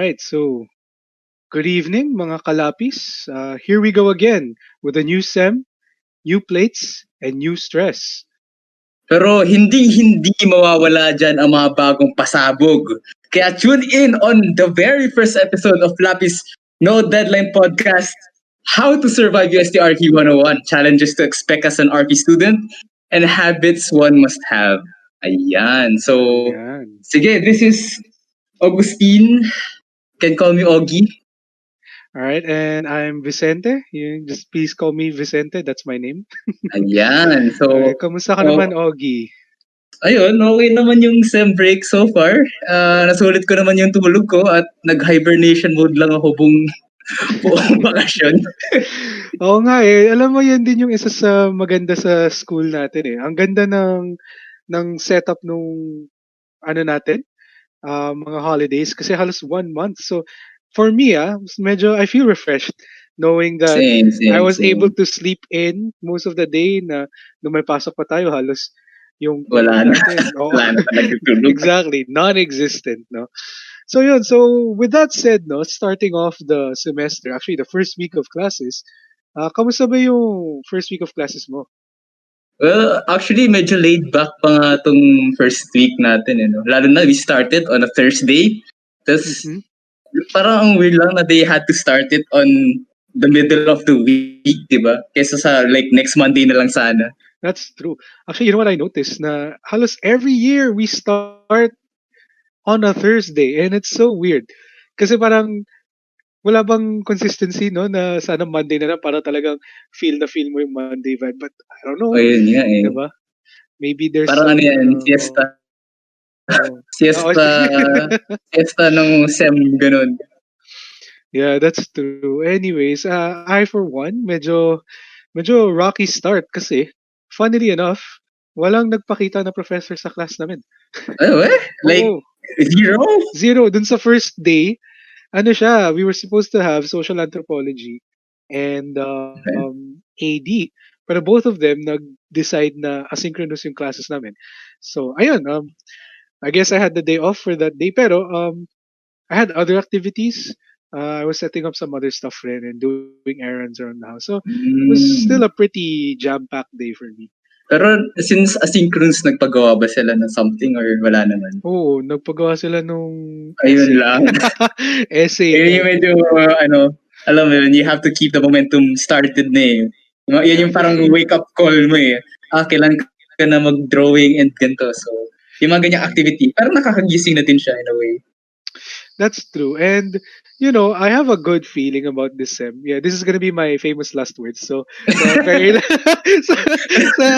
right, so good evening mga kalapis. Uh, here we go again with a new SEM, new plates, and new stress. Pero hindi-hindi mawawala dyan ang mga bagong pasabog. Kaya tune in on the very first episode of Lapis No Deadline Podcast, How to Survive USD RP 101, Challenges to Expect as an RP Student, and Habits One Must Have. Ayan. So, Ayan. sige, this is Augustine. Can call me Augie. All right, and I'm Vicente. You just please call me Vicente. That's my name. Ayan. So, Okay, kamusta ka oh. naman, Ogie? ayun, okay naman yung sem break so far. Ah, nasulit ko naman yung tulog ko at nag-hibernation mode lang ako buong, buong bakasyon. Oo nga eh. Alam mo, yan din yung isa sa maganda sa school natin eh. Ang ganda ng ng setup nung ano natin, ah, mga holidays kasi halos one month. So for me ah, medyo I feel refreshed knowing that Same, same, I was same. able to sleep in most of the day na nung may pasok pa tayo halos yung Wala na. Oo. Wala na exactly, non-existent, no? So yun, so with that said, no, starting off the semester, actually the first week of classes, ah kamusta ba yung first week of classes mo? Well, actually, medyo laid back pa nga tong first week natin. Eh, no? Lalo na, we started on a Thursday. Tapos, Mhm. parang ang weird lang na they had to start it on the middle of the week, di ba? Kesa sa like next Monday na lang sana. That's true. Actually, you know what I noticed na halos every year we start on a Thursday and it's so weird. Kasi parang wala bang consistency no na sana Monday na lang para talagang feel na feel mo yung Monday vibe. But I don't know, Ayun nga eh. diba? Maybe there's Parang ano yan, uh, siesta. oh, Siesta, siesta ng SEM, ganun. Yeah, that's true. Anyways, uh, I for one, medyo medyo rocky start kasi funnily enough, walang nagpakita na professor sa class namin. Ano eh? Like, Oo, zero? zero dun sa first day. Ano siya, we were supposed to have social anthropology and uh, Okay. um, AD. Pero both of them nag-decide na asynchronous yung classes namin. So, ayun, um, I guess I had the day off for that day. Pero um, I had other activities. Uh, I was setting up some other stuff rin and doing errands around the house. So, it was Mm. still a pretty jam-packed day for me. Pero since asynchronous, nagpagawa ba sila ng something or wala naman? Oo, nagpagawa sila nung Ayun lang. essay. Yun yung medyo, uh, ano, alam mo yun, you have to keep the momentum started na eh. Yan yung parang wake-up call mo eh. Ah, kailan ka na mag-drawing and ganito. So, yung mga ganyang activity, parang nakakagising na din siya in a way. That's true. And, you know, I have a good feeling about this sem. Yeah, this is gonna be my famous last words. So, sa, very, sa, sa,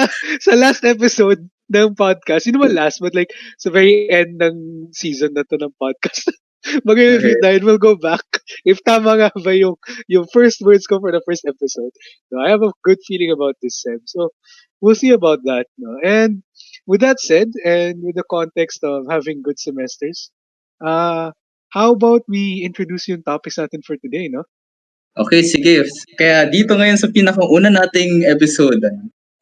sa last episode ng podcast, yun naman last, but like, sa very end ng season na to ng podcast, mag-review Okay. we'll go back if tama nga ba yung, yung first words ko for the first episode. So, I have a good feeling about this sem. So, we'll see about that. No? And with that said, and with the context of having good semesters, uh, how about we introduce yung topics natin for today, no? Okay, sige. Kaya dito ngayon sa pinakauna nating episode,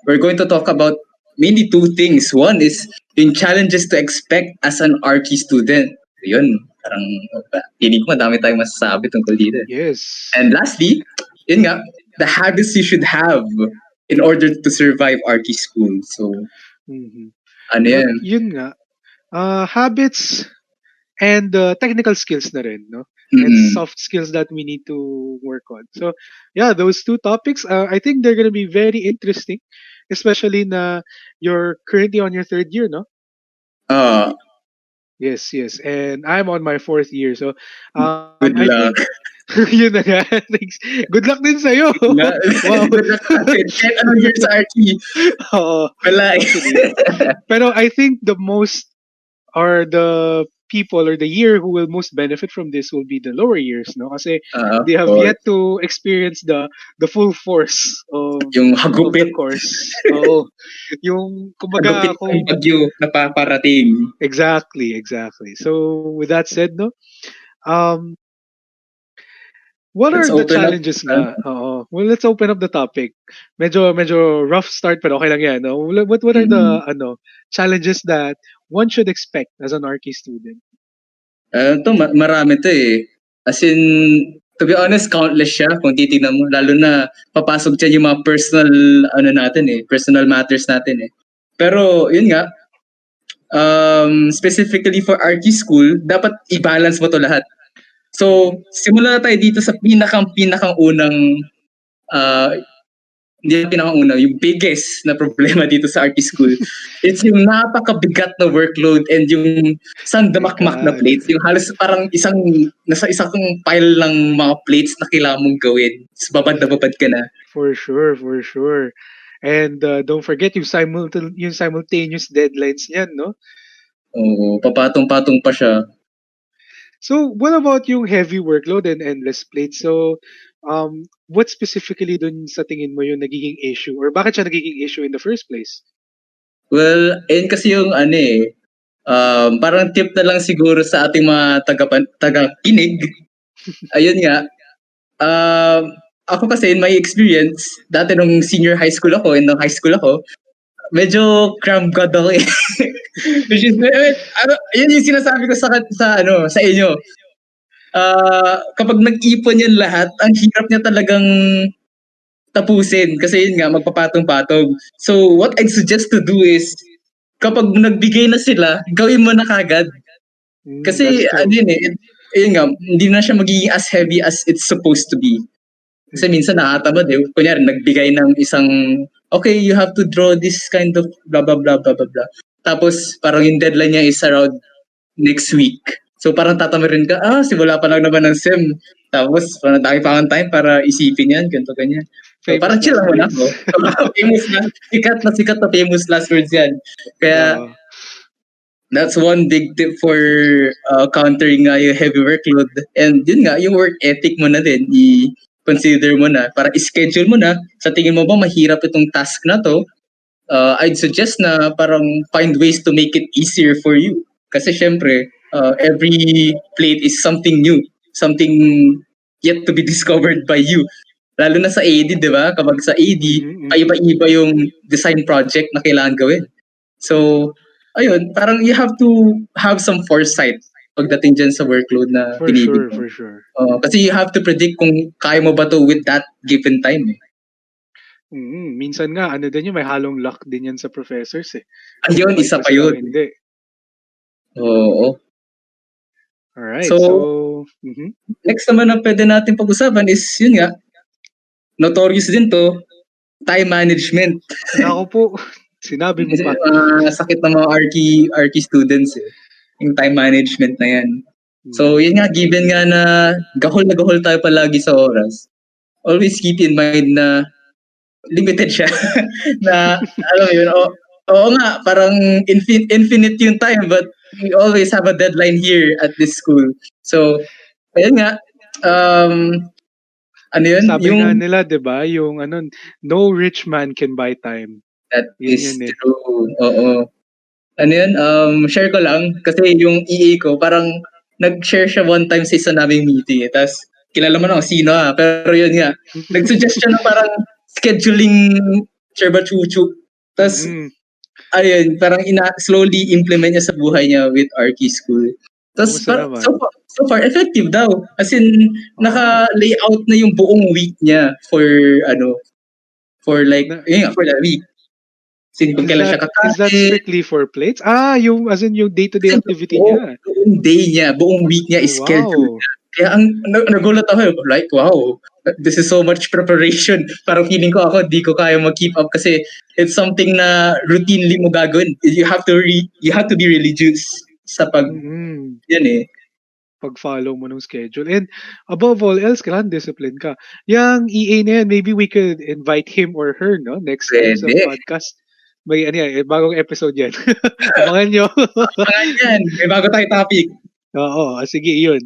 we're going to talk about mainly two things. One is yung challenges to expect as an RK student. Yun, parang, piling ko madami tayong masasabi tungkol dito. Yes. And lastly, yun nga, the habits you should have in order to survive RK school. So, Mhm. ano yan? But yun nga, uh, habits and uh, technical skills na rin, no? And Mm-mm. soft skills that we need to work on. So, yeah, those two topics, uh, I think they're gonna be very interesting, especially na you're currently on your third year, no? Ah, Yes, yes. And I'm on my fourth year. So, um, good luck. think- yun na nga. Thanks. Good luck din sa'yo. Wow. good luck natin. Kahit anong year sa RK, Oo. wala. Pero I think the most or the people or the year who will most benefit from this will be the lower years, no? Kasi Ah, they have of yet to experience the the full force of, Yung of hagupit. the course. Oo. Yung kumbaga Hagupit kung ng bagyo na paparating. exactly, exactly. So with that said, no? Um What Let's are the open up, challenges nga? Oo. Well, let's open up the topic. Medyo medyo rough start pero okay lang 'yan, no? What what are the Mm-hmm. ano challenges that one should expect as an RK student? Uh, to, ma- marami to eh. As in, to be honest, countless siya kung titignan mo. Lalo na papasok dyan yung mga personal, ano natin eh, personal matters natin eh. Pero, yun nga, um, specifically for RQ school, dapat i-balance mo to lahat. So, simula na tayo dito sa pinakang pinakang unang uh, hindi yung pinakauna, yung biggest na problema dito sa RT school, it's yung napakabigat na workload and yung isang damakmak na plates. Yung halos parang isang, nasa isang pile ng mga plates na kailangan mong gawin. Babad na babad ka na. For sure, for sure. And uh, don't forget yung, simultan- yung simultaneous deadlines niyan, no? Oo, papatong-patong pa siya. So, what about yung heavy workload and endless plates? So, um, what specifically dun sa tingin mo yung nagiging issue? Or bakit siya nagiging issue in the first place? Well, ayun kasi yung ano eh, um, parang tip na lang siguro sa ating mga taga, taga-kinig. ayun nga, um, ako kasi in my experience, dati nung senior high school ako, in high school ako, medyo cram god ako eh. Which is, eh, ano, yun yung sinasabi ko sa, sa, ano, sa inyo. Uh, kapag nag-ipon yan lahat, ang hirap niya talagang tapusin kasi yun nga, magpapatong-patong. So, what I'd suggest to do is, kapag nagbigay na sila, gawin mo na kagad. Hmm, kasi, mm, ano yun eh, yun nga, hindi na siya magiging as heavy as it's supposed to be. Kasi minsan nakatamad eh. Kunyari, nagbigay ng isang, okay, you have to draw this kind of blah, blah, blah, blah, blah, blah. Tapos, parang yung deadline niya is around next week. So, parang tatamarin ka, ah, simula pa lang naman ng SEM. Tapos, parang pa time para isipin yan, ganito, ganyan. So, parang chill lang muna ako. famous na, sikat na sikat na famous last words yan. Kaya, uh, that's one big tip for uh, countering uh, yung heavy workload. And yun nga, yung work ethic mo na din, i- consider mo na, para schedule mo na, sa tingin mo ba mahirap itong task na to, uh, I'd suggest na parang find ways to make it easier for you. Kasi syempre, uh, every plate is something new, something yet to be discovered by you. Lalo na sa AD, di ba? Kapag sa AD, mm-hmm. iba-iba yung design project na kailangan gawin. So, ayun, parang you have to have some foresight pagdating dyan sa workload na for binibig sure, For sure, uh, Kasi you have to predict kung kaya mo ba to with that given time eh. Mm, minsan nga, ano din yun, may halong luck din yan sa professors eh. Ayun, isa pa yun. Hindi. Oo. Alright, so, so mm-hmm. next naman na pwede natin pag-usapan is, yun nga, notorious din to, time management. Ako po, sinabi mo pa. Uh, sakit ng mga Archi, Archi students eh yung time management na yan. So, hmm. yun nga, given nga na gahol na gahol tayo palagi sa oras, always keep in mind na limited siya. na, alam mo yun, oo, oo nga, parang infin- infinite yung time, but we always have a deadline here at this school. So, ayun nga, um, ano yun? Sabi yung, nga nila, di ba, yung ano, no rich man can buy time. That yun is yun, eh. true. Oo ano yun, um, share ko lang, kasi yung EA ko, parang nag-share siya one time sa isa naming meeting. Eh. Tapos, kilala mo na sino ha, ah. pero yun nga, nag-suggest siya na parang scheduling Cherba Chuchu. Tapos, mm. ayun, parang ina slowly implement niya sa buhay niya with Arky School. Tapos, par- so, far, so far, effective daw. As in, naka-layout na yung buong week niya for, ano, for like, yun for that week. Sin kung kailan siya kakain. Is that strictly for plates? Ah, yung, as in yung day-to-day activity buong, niya. Buong day niya, buong week niya is wow. scheduled. Kaya ang nagulat ako, like, wow, this is so much preparation. Parang feeling ko ako, di ko kaya mag-keep up kasi it's something na routinely mo gagawin. You have to re, you have to be religious sa pag, mm-hmm. yan eh pag-follow mo ng schedule. And above all else, kailangan discipline ka. Yang EA na yan, maybe we could invite him or her, no? Next time sa podcast may ano yan, bagong episode yan. Abangan nyo. Abangan yan. May bago tayo topic. Oo, ah, sige, yun.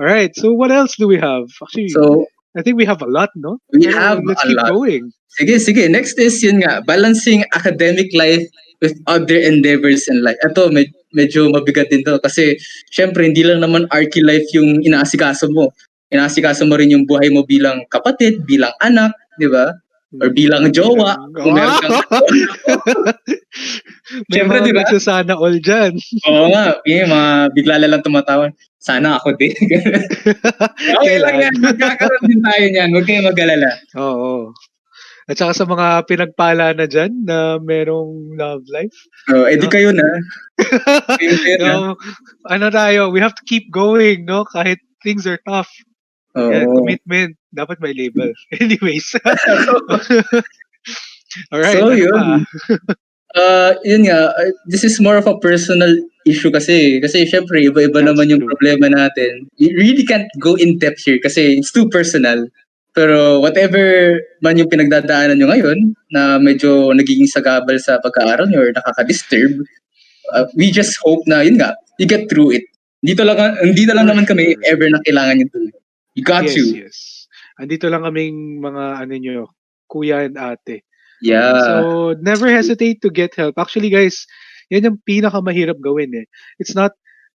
All right. So what else do we have? Actually, so, I think we have a lot, no? We Pero have let's a keep lot. going. Sige, sige. Next is yun nga, balancing academic life with other endeavors in life. Ito, med- medyo mabigat din to kasi syempre hindi lang naman arky life yung inaasikaso mo. Inaasikaso mo rin yung buhay mo bilang kapatid, bilang anak, di ba? Or bilang jowa, kung meron kang Siyempre, di ba? nagsasana all dyan. Oo nga, yung mga bigla lang tumatawan. Sana ako din. okay lang yan. Magkakaroon din tayo niyan. Huwag kayong mag-alala. Oo. At saka sa mga pinagpala na dyan na merong love life. Oh, edi No? kayo na. Kayo na. No, ano tayo, we have to keep going, no? Kahit things are tough. Oo. Yan, commitment. Dapat may label. Anyways. Alright. So, ano yun. Uh, yun nga, uh, this is more of a personal issue kasi. Kasi syempre, iba-iba That's naman yung true. problema natin. You really can't go in depth here kasi it's too personal. Pero whatever man yung pinagdadaanan nyo ngayon na medyo nagiging sagabal sa pagkaaral nyo or nakaka-disturb, uh, we just hope na, yun nga, you get through it. Dito lang, hindi na lang naman kami ever na kailangan yung tulong. You got yes, you. yes. Andito lang kaming mga ano nyo, kuya and ate. Yeah. So, never hesitate to get help. Actually, guys, yan yung pinakamahirap gawin eh. It's not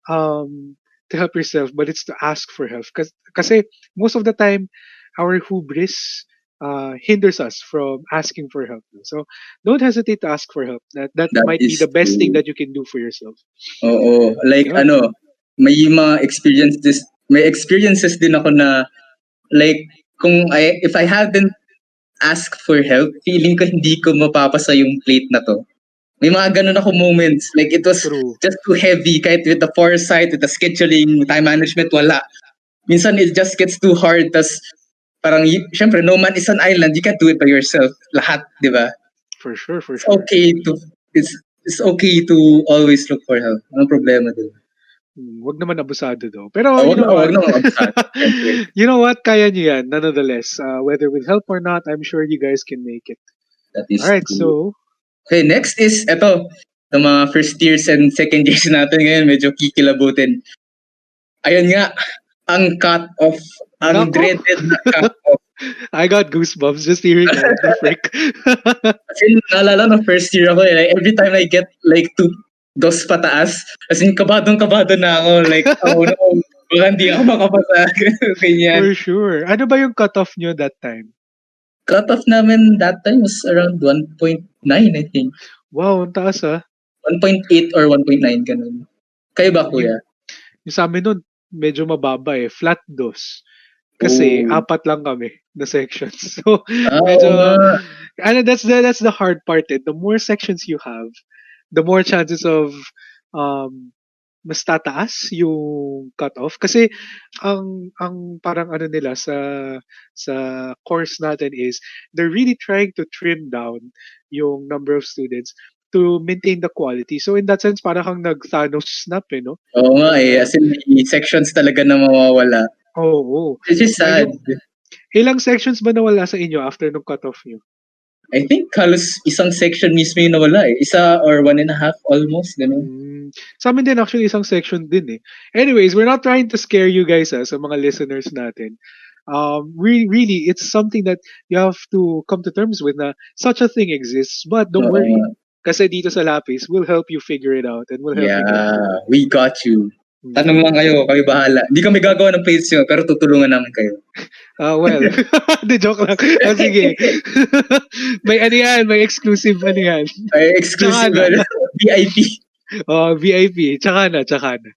um, to help yourself, but it's to ask for help. Kasi, kasi most of the time, our hubris uh, hinders us from asking for help. So, don't hesitate to ask for help. That that, That might be the best thing true. that you can do for yourself. Oo. Like Yeah. ano, may mga experiences, may experiences din ako na like kung I if I hadn't asked for help, feeling ko hindi ko mapapasa yung plate na to. May mga ganun ako moments. Like it was True. just too heavy kahit with the foresight, with the scheduling, time management, wala. Minsan it just gets too hard. Tas parang, syempre, no man is an island. You can't do it by yourself. Lahat, di ba? For sure, for It's sure. okay to, it's, it's okay to always look for help. Anong problema din? Hmm, Wag naman abusado do. Pero, Oh, you wag know wag. Siyempre. you know what? Kaya nyo yan, nonetheless. Uh, whether with help or not, I'm sure you guys can make it. That is Alright, true. so, Okay, next is, eto, sa mga first years and second years natin ngayon, medyo kikilabutin. Ayun nga, ang cut-off, ang Nako. dreaded na cut-off. I got goosebumps just hearing that. As in, naalala no, first year ako, eh, like, every time I get like two, dos pataas, as in, kabadong-kabado na ako, like, oh no, baka hindi ako makapasa. Ganyan. For sure. Ano ba yung cutoff nyo that time? Cut-off namin that time was around 1.9, I think. Wow, ang taas ah. 1.8 or 1.9, ganun. Kayo ba, kuya? Yung sa amin nun, medyo mababa eh. Flat dos. Kasi Oh. apat lang kami na sections. So, Ah, medyo, nga. ano, that's the, that's the hard part eh. The more sections you have, the more chances of um, mas tataas yung cutoff. Kasi ang ang parang ano nila sa sa course natin is they're really trying to trim down yung number of students to maintain the quality. So in that sense, parang kang nag-Thanos snap eh, no? Oo nga eh. As in, sections talaga na mawawala. Oo. Oh, Which is sad. Ilang sections ba nawala sa inyo after nung cutoff nyo? I think halos isang section mismo yung nawala eh. Isa or one and a half almost. Ganun. Mm, sa amin din actually isang section din eh. Anyways, we're not trying to scare you guys ah, sa mga listeners natin. Um, re- really, it's something that you have to come to terms with na such a thing exists. But don't Oo worry, kasi dito sa Lapis, we'll help you figure it out and we'll help you Yeah, we got you. Tanong lang kayo, kayo bahala. Hindi kami gagawa ng plates nyo, pero tutulungan namin kayo. Ah, well. Di joke lang. Ah, sige. may ano yan, may exclusive ano yan. Ay, exclusive ano, VIP. Oh, VIP. Tsaka na, tsaka na.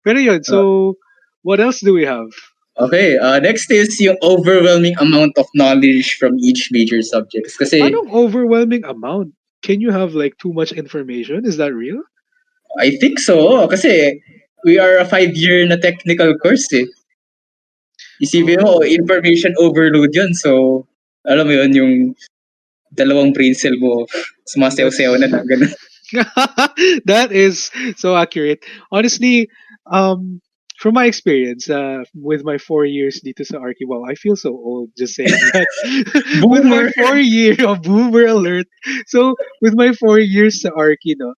Pero yun, so, what else do we have? Okay, uh, next is yung overwhelming amount of knowledge from each major subjects. Kasi Anong overwhelming amount? Can you have like too much information? Is that real? I think so. Kasi we are a five-year na technical course eh. Isipin mo, information overload yun. So, alam mo yun, yung dalawang brain cell mo, sumasayaw-sayaw na lang. Ganun. that is so accurate. Honestly, um, from my experience, uh, with my four years dito sa Arki, wow, I feel so old just saying that. with my four year of boomer alert. So, with my four years sa Arki, no,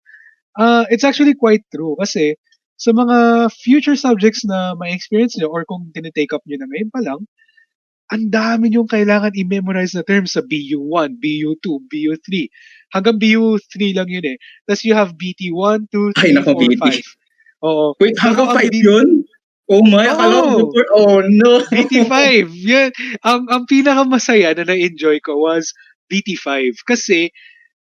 uh, it's actually quite true. Kasi, sa mga future subjects na may experience nyo or kung tinitake up nyo na ngayon pa lang, ang dami yung kailangan i-memorize na terms sa BU1, BU2, BU3. Hanggang BU3 lang yun eh. Tapos you have BT1, 2, 3, Ay, nako, 4, BT. 5. Oo. Wait, hanggang Ang 5 B- yun? Oh my, Oo. before, oh no. 85. Yan. Ang, ang pinakamasaya na na-enjoy ko was BT5 kasi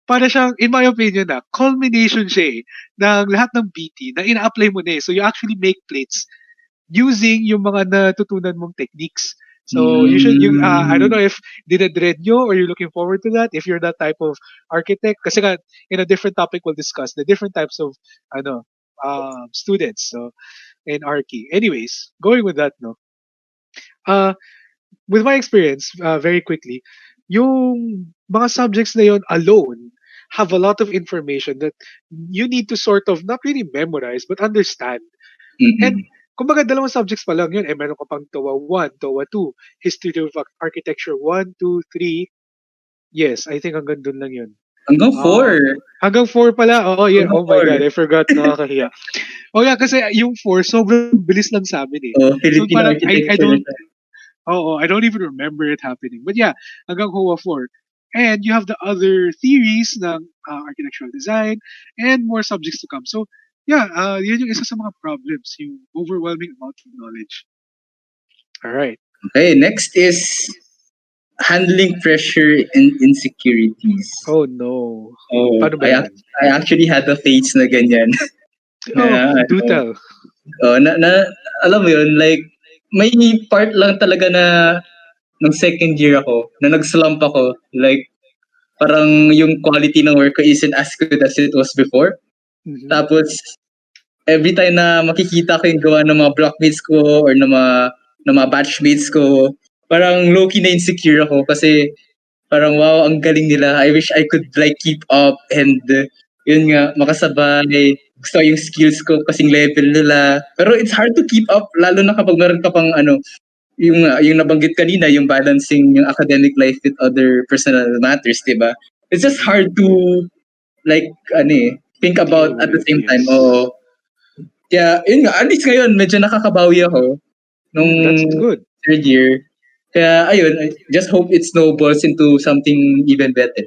para siyang, in my opinion na, culmination siya eh, ng lahat ng BT na ina-apply mo na eh. So you actually make plates using yung mga natutunan mong techniques. So you should, you, uh, I don't know if dinedread nyo or you're looking forward to that, if you're that type of architect. Kasi nga, in a different topic, we'll discuss the different types of, ano, um, students. So, in Archi. Anyways, going with that, no, uh, with my experience, uh, very quickly, yung mga subjects na yon alone have a lot of information that you need to sort of not really memorize but understand. Mm-mm. And kumbaga dalawang subjects pa lang yun. Eh, meron ka pang TOA 1, TOA 2, History of Ar- Architecture 1, 2, 3. Yes, I think hanggang dun lang yun. Hanggang Ah. four. Hanggang 4 pala. Oo, yeah. Hanggang Oh my four. God, I forgot. Nakakahiya. oh yeah, kasi yung 4, sobrang bilis lang sa amin eh. Oh, Filipino parang I- I don't- Oh, I don't even remember it happening. But yeah, hanggang HOA 4. And you have the other theories ng uh, architectural design and more subjects to come. So, yeah, uh, yun yung isa sa mga problems, yung overwhelming amount of knowledge. All right. Okay, next is handling pressure and insecurities. Oh no. Oh, Paano ba I, I actually had a phase na ganyan. Oh, Yeah, do ano. tell. Oh, na, na, alam mo yun, like, may part lang talaga na nung second year ako, na nag-slump ako, like, parang yung quality ng work ko isn't as good as it was before. Mhm. Tapos, every time na makikita ko yung gawa ng mga blockmates ko or ng mga, ng mga batchmates ko, parang low-key na insecure ako kasi parang wow, ang galing nila. I wish I could like keep up and uh, yun nga, makasabay. Gusto yung skills ko kasing level nila. Pero it's hard to keep up lalo na kapag meron ka pang ano, yung uh, yung nabanggit kanina, yung balancing yung academic life with other personal matters, 'di ba? It's just hard to like ano eh, think about at the same time. Oo. Kaya, yun nga, at least ngayon, medyo nakakabawi ako nung That's good. third year. Kaya, ayun, I just hope it snowballs into something even better.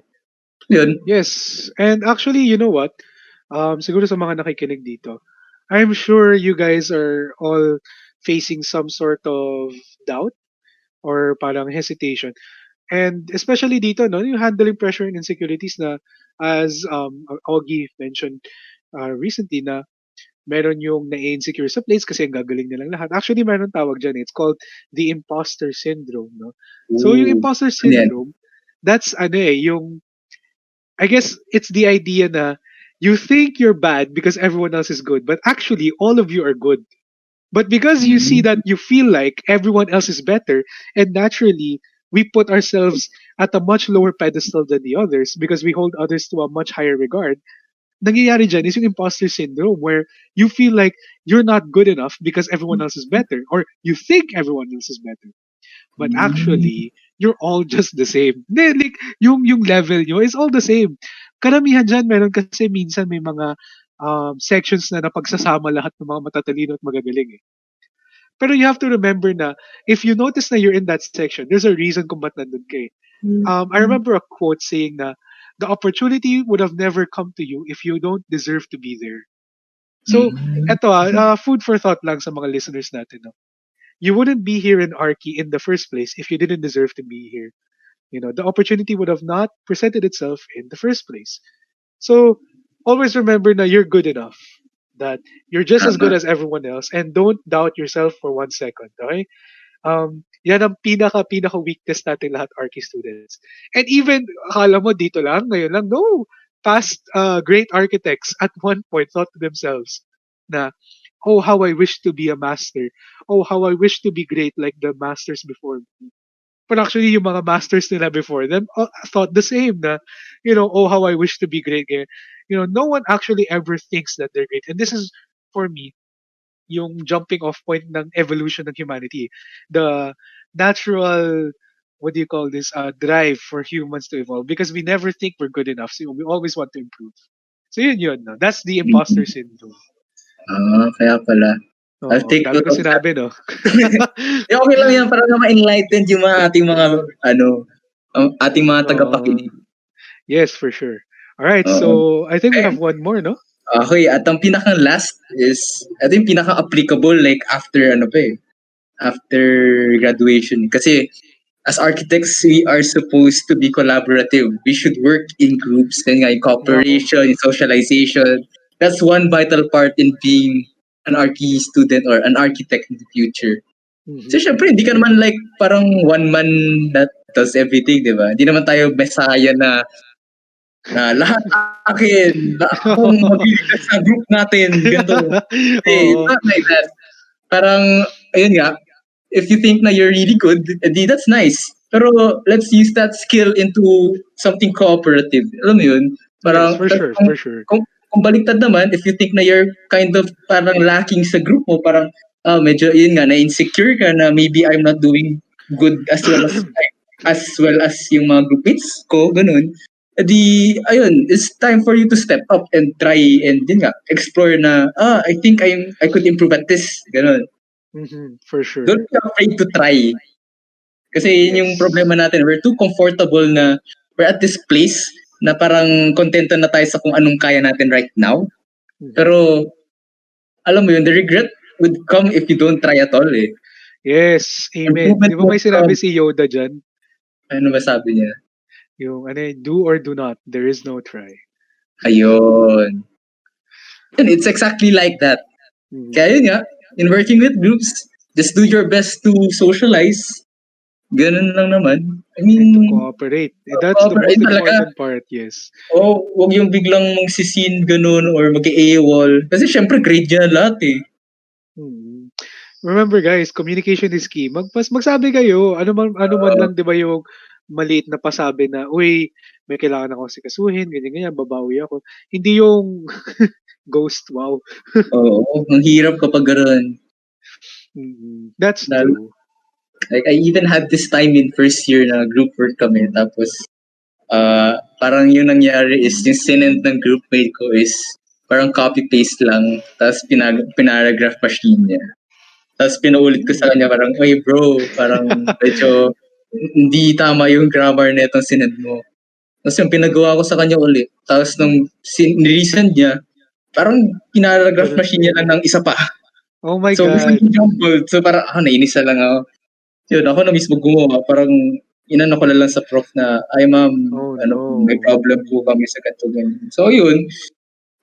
Yun. Yes. And actually, you know what? Um, siguro sa mga nakikinig dito, I'm sure you guys are all facing some sort of doubt or parang hesitation. And especially dito, no, yung handling pressure and insecurities na as um, Augie mentioned uh, recently na meron yung na-insecure sa place kasi ang gagaling nilang lahat. Actually, meron tawag dyan. It's called the imposter syndrome. No? So yung Ooh. imposter Ano syndrome, that's ano eh, yung I guess it's the idea na you think you're bad because everyone else is good, but actually all of you are good. But because you see that you feel like everyone else is better, and naturally we put ourselves at a much lower pedestal than the others because we hold others to a much higher regard. Nangyayari dyan is yung imposter syndrome where you feel like you're not good enough because everyone else is better, or you think everyone else is better. But actually, you're all just the same. Hindi, like, yung, yung level nyo is all the same. Karamihan dyan, meron kasi minsan may mga um, sections na napagsasama lahat ng mga matatalino at magagaling eh. Pero you have to remember na if you notice na you're in that section, there's a reason kung ba't nandun ka eh. Um, I remember a quote saying na the opportunity would have never come to you if you don't deserve to be there. So, Mm. eto ah, uh, food for thought lang sa mga listeners natin. No? You wouldn't be here in Arki in the first place if you didn't deserve to be here. You know, the opportunity would have not presented itself in the first place. So, always remember na you're good enough. That you're just as good as everyone else and don't doubt yourself for one second, okay? Um, yan ang pinaka pinaka weakness natin lahat Arki students. And even akala mo dito lang, ngayon lang, no. Past uh, great architects at one point thought to themselves na, oh, how I wish to be a master. Oh, how I wish to be great like the masters before me. But actually, yung mga masters nila before them uh, thought the same na, you know, oh, how I wish to be great. You know, no one actually ever thinks that they're great. And this is, for me, yung jumping off point ng evolution ng humanity. The natural, what do you call this, uh, drive for humans to evolve because we never think we're good enough. So we always want to improve. So yun yun. No? That's the imposter syndrome. Ah, kaya pala. Oo, I'll take note ko sinabi, no? Eh, okay lang yan para na ma-enlightened yung mga ating mga, ano, ating mga tagapakinig. yes, for sure. All right, Oo. so I think we have one more, no? Okay, at ang pinaka last is, ito yung pinaka applicable like after ano pa eh, after graduation. Kasi as architects, we are supposed to be collaborative. We should work in groups, then in cooperation, in socialization. That's one vital part in being an archi student or an architect in the future. Mhm. So, syempre, hindi ka naman like parang one man that does everything, di ba? Hindi naman tayo mesaya na na lahat akin, akong magliligtas sa group natin, ganito. Eh, it's not like that. Parang, ayun nga, if you think na you're really good, edi that's nice. Pero let's use that skill into something cooperative. Alam mo yun? Parang, Yes, for sure, kung, for sure. kung, kung baliktad naman, if you think na you're kind of parang lacking sa group mo, parang, ah, medyo, yun nga, na-insecure ka na maybe I'm not doing good as well as as well as yung mga group mates ko, ganun. Di, ayun, it's time for you to step up and try and yun nga, explore na, ah, I think I'm, I could improve at this, ganun. Mhm, For sure. Don't be afraid to try. Kasi yun yung Yes. problema natin. We're too comfortable na we're at this place na parang kontento na tayo sa kung anong kaya natin right now. Mhm. Pero, alam mo yun, the regret would come if you don't try at all eh. Yes, amen. Di ba may sinabi si Yoda dyan? Ano ba sabi niya? Yung ano, do or do not, there is no try. Ayun. And it's exactly like that. Mhm. Kaya yun nga, in working with groups, just do your best to socialize. Ganun lang naman. I mean, Cooperate. Eh, That's the most talaga. important part, yes. oh, wag yung biglang magsisin ganun or mag-AWOL. Kasi syempre grade niya lahat eh. Mhm. Remember guys, communication is key. Magpas magsabi kayo, ano man ano man Oo. lang 'di ba yung maliit na pasabi na, uy, may kailangan ako sikasuhin, ganyan ganyan, babawi ako. Hindi yung ghost, wow. Oo, ang hirap kapag ganun. Mhm. That's Lalo- true. Like, I even had this time in first year na group work kami. Tapos, uh, parang yung nangyari is, yung sinend ng groupmate ko is, parang copy-paste lang. Tapos, pinag- pinaragraph machine niya. Tapos, pinaulit ko sa kanya, parang, Oy bro, parang medyo hindi tama yung grammar na itong sinend mo. Tapos, yung pinagawa ko sa kanya ulit. Tapos, nung sin- niresend niya, parang pinaragraph machine niya lang ng isa pa. Oh my so, god. isang jumbled. So, parang, ah, nainis na lang ako. Yun, ako na mismo gumawa. Parang, inano ko na lang sa prof na, ay ma'am, Oh, ano, no. may problem po kami sa ganito ganyan. So, yun,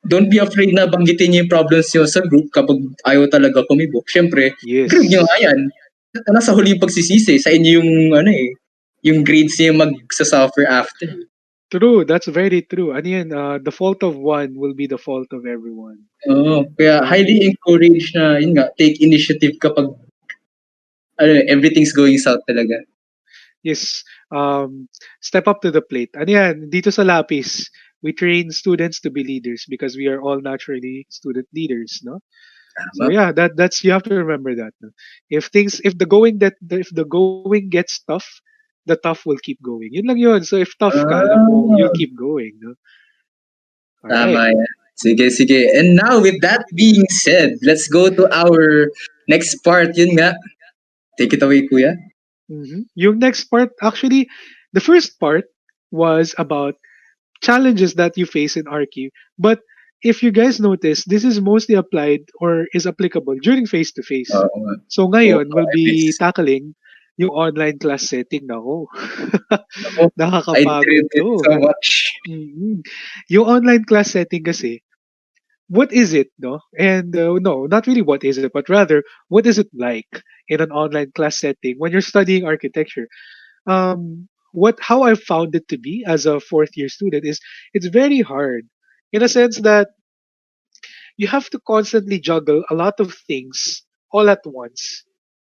don't be afraid na banggitin niyo yung problems niyo sa group kapag ayaw talaga kumibok. Siyempre, Yes. group niyo nga yan. Nasa huli yung pagsisisi. Sa inyo yung, ano eh, yung grades niyo mag-suffer after. True, that's very true. Ano yan, uh, the fault of one will be the fault of everyone. Oo. Kaya highly encourage na, yun nga, take initiative kapag ano, everything's going south talaga. Yes, um, step up to the plate. Ano yan, dito sa Lapis, we train students to be leaders because we are all naturally student leaders, no? So yeah, that that's you have to remember that. No? If things, if the going that if the going gets tough, the tough will keep going. Yun lang yun. So if tough ka, alam mo, Ah. you'll keep going, no? Tama yan. Sige, sige. And now, with that being said, let's go to our next part. Yun nga. Take it away, kuya. Mhm. Yung next part, actually, the first part was about challenges that you face in Archie. But if you guys notice, this is mostly applied or is applicable during face-to-face. Oo nga. so ngayon, oo, we'll be tackling yung online class setting na I Nakakapagod dread it to. so much. Mhm. Yung online class setting kasi, what is it, no? And uh, no, not really what is it, but rather, what is it like in an online class setting when you're studying architecture? Um, what how I found it to be as a fourth year student is it's very hard in a sense that you have to constantly juggle a lot of things all at once.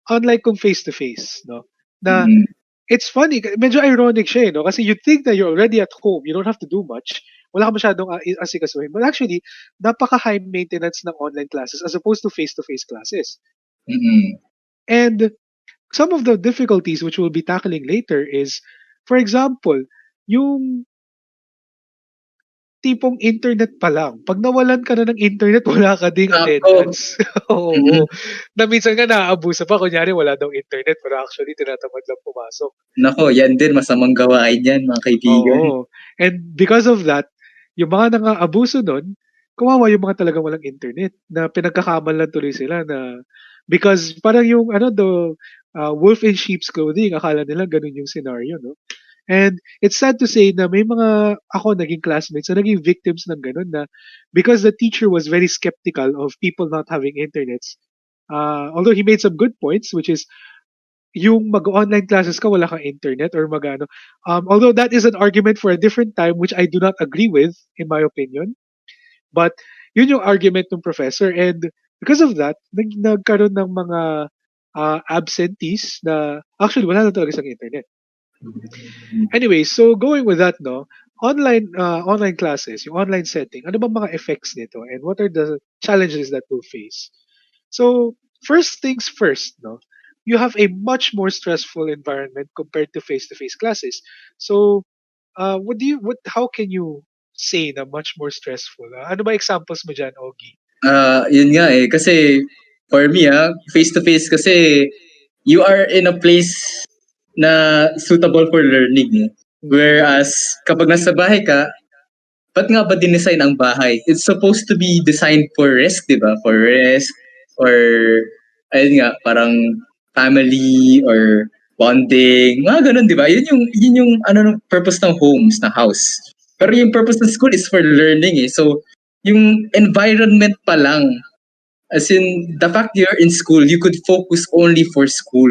Unlike kung face to face, no? Na Mm. it's funny, medyo ironic siya, eh, no? Kasi you think that you're already at home, you don't have to do much. Wala ka masyadong uh, asikasuhin. But actually, napaka-high maintenance ng online classes as opposed to face-to-face classes. Mm-mm. And some of the difficulties which we'll be tackling later is, for example, yung tipong internet pa lang. Pag nawalan ka na ng internet, wala ka ding attendance. Oo. Mhm. Na minsan nga naaabuso pa. Kunyari, wala daw internet, pero actually, tinatamad lang pumasok. Nako, yan din. Masamang gawain yan, mga kaibigan. Oo. And because of that, yung mga nang-aabuso nun, kawawa yung mga talagang walang internet na pinagkakamal lang tuloy sila na because parang yung ano do uh, wolf in sheep's clothing. Akala nila ganun yung scenario, no? And it's sad to say na may mga ako naging classmates na naging victims ng ganun na because the teacher was very skeptical of people not having internets. Uh, although he made some good points, which is yung mag-online classes ka, wala kang internet or magano. Um, although that is an argument for a different time, which I do not agree with, in my opinion. But yun yung argument ng professor. And because of that, nag nagkaroon ng mga uh, absentees na actually wala na talaga sa internet. Anyway, so going with that, no, online uh, online classes, yung online setting, ano ba mga effects nito and what are the challenges that we'll face? So, first things first, no, you have a much more stressful environment compared to face-to-face classes. So, uh, what do you, what, how can you say na much more stressful? Uh, ano ba examples mo dyan, Ogie? Uh, yun nga eh, kasi for me, ah, face-to-face kasi you are in a place na suitable for learning. Whereas, kapag nasa bahay ka, ba't nga ba dinesign ang bahay? It's supposed to be designed for rest, di ba? For rest, or, ayun nga, parang family, or bonding, mga ganun, di ba? Yun yung, yun yung ano, purpose ng homes, ng house. Pero yung purpose ng school is for learning eh. So, yung environment pa lang, as in, the fact you're in school, you could focus only for school.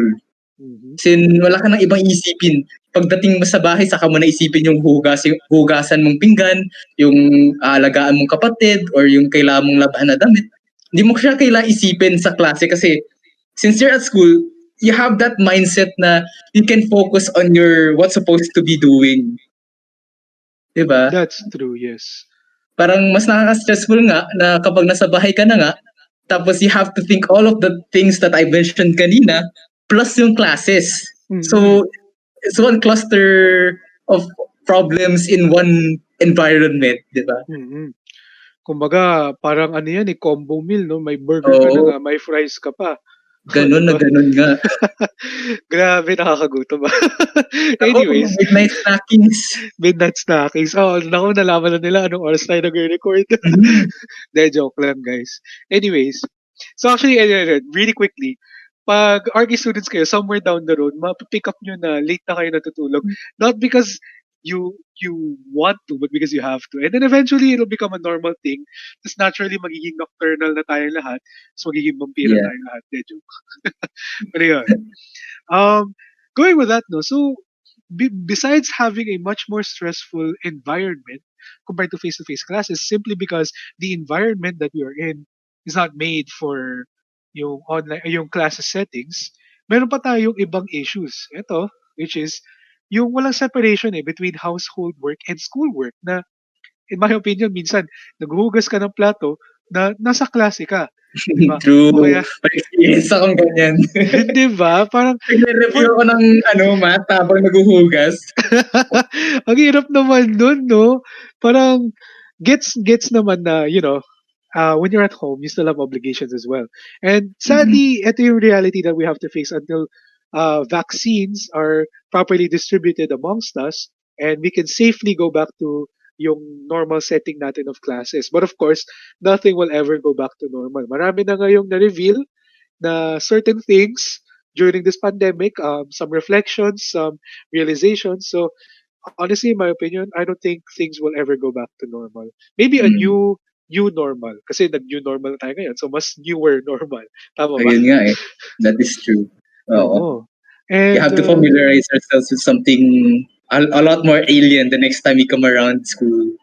Mm-hmm. Sin wala ka nang ibang isipin. Pagdating mo sa bahay, saka mo na isipin yung hugas, yung hugasan mong pinggan, yung aalagaan mong kapatid, or yung kailangan mong labahan na damit. Hindi mo siya kailangan isipin sa klase kasi since you're at school, you have that mindset na you can focus on your what's supposed to be doing. Diba? That's true, yes. Parang mas nakaka-stressful nga na kapag nasa bahay ka na nga, tapos you have to think all of the things that I mentioned kanina, plus yung classes. Mm-hmm. So, it's one cluster of problems in one environment, di ba? Mm-hmm. Kumbaga, parang ano yan, eh, combo meal, no? May burger Oo. ka na nga, may fries ka pa. Ganon na ganon nga. Grabe, nakakagutom ba? Anyways. Ako, midnight snackings. Midnight snackings. Oh, naku, nalaman na nila anong oras tayo nag-record. Mm-hmm. De, joke lang, guys. Anyways. So actually, really quickly, pag RG students kayo, somewhere down the road, mapipick up nyo na late na kayo natutulog. Mm. Not because you you want to, but because you have to. And then eventually, it'll become a normal thing. Tapos naturally, magiging nocturnal na tayong lahat. So magiging vampira yeah. tayong lahat. De joke. Pero yun. Um, going with that, no, so be, besides having a much more stressful environment compared to face-to-face classes, simply because the environment that we are in is not made for yung online yung classes settings, meron pa tayong ibang issues. Ito, which is yung walang separation eh between household work and school work na in my opinion minsan naghuhugas ka ng plato na nasa klase ka. Diba? True. Kaya, Experience akong ganyan. di ba? Parang... Nag-review ako ng ano, math habang naghuhugas. Ang hirap naman dun, no? Parang gets gets naman na, you know, uh, when you're at home, you still have obligations as well. And sadly, mm-hmm. ito yung reality that we have to face until uh, vaccines are properly distributed amongst us and we can safely go back to yung normal setting natin of classes. But of course, nothing will ever go back to normal. Marami na ngayong na-reveal na certain things during this pandemic, um, some reflections, some realizations. So honestly, in my opinion, I don't think things will ever go back to normal. Maybe a mm. new new normal. Kasi nag-new normal tayo ngayon. So, mas newer normal. Tama ba? Ayun nga eh. That is true. Oo. And, you have to uh, familiarize uh, ourselves with something a, a lot more alien the next time we come around school.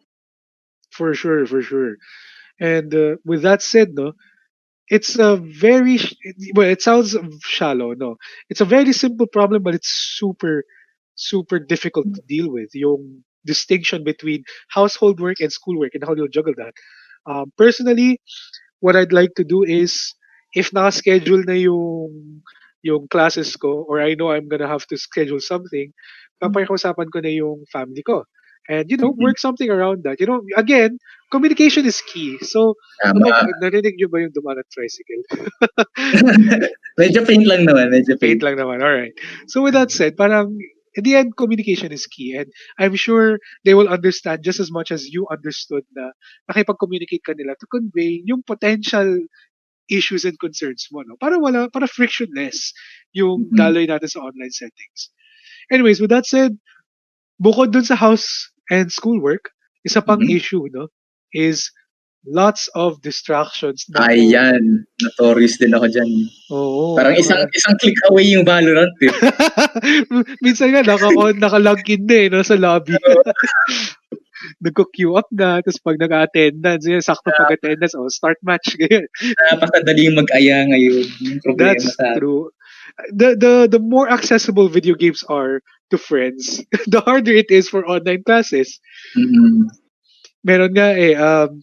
For sure, for sure. And uh, with that said, no, it's a very well. It sounds shallow, no. It's a very simple problem, but it's super, super difficult to deal with. Yung distinction between household work and schoolwork and how you'll juggle that. Um, personally, what I'd like to do is, if naka-schedule na yung, yung classes ko, or I know I'm gonna have to schedule something, mm-hmm. papakikusapan ko na yung family ko. And, you know, mm-hmm. work something around that. You know, again, communication is key. So, Tama. Ano, narinig nyo ba yung dumaan at tricycle? medyo faint lang naman. Medyo faint. faint lang naman. Alright. So, with that said, parang in the end, communication is key. And I'm sure they will understand just as much as you understood na nakipag-communicate ka nila to convey yung potential issues and concerns mo, no? Para wala, para frictionless yung Mhm. daloy natin sa online settings. Anyways, with that said, bukod dun sa house and schoolwork, isa pang Mhm. issue, no, is lots of distractions. na- Ayan, notorious din ako dyan. Oo. Parang isang isang click away yung Valorant eh. Minsan nga, naka, naka-log in na eh, no, sa lobby. Nagko-queue up na, tapos pag nag-attendance, yun, sakto pag attendance, oh, start match, ganyan. Napakadaling mag-aya ngayon. Yung problema That's sa true. The, the, the more accessible video games are to friends, the harder it is for online classes. Mhm. Meron nga eh, um,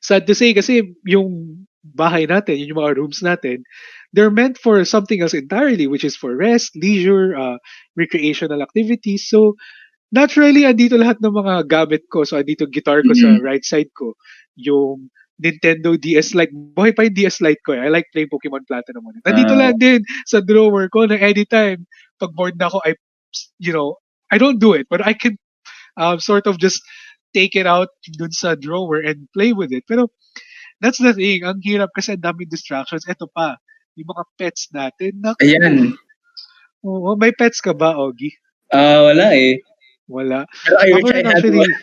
sad to say kasi yung bahay natin, yun yung mga rooms natin, they're meant for something else entirely, which is for rest, leisure, uh, recreational activities. So, naturally, andito lahat ng mga gamit ko. So, andito guitar ko sa Mhm. right side ko. Yung Nintendo DS Lite. Buhay pa yung DS Lite ko. Eh. I like playing Pokemon Platinum on it. Nandito Ah. lang din sa drawer ko na anytime pag bored na ako, I, you know, I don't do it, but I can um, sort of just take it out dun sa drawer and play with it. Pero that's the thing. Ang hirap kasi ang daming distractions. Ito pa, yung mga pets natin. Naku, Ayan. Oo, may pets ka ba, Ogie? Ah, wala eh. Wala. Pero I Ako wish I rin had actually, one.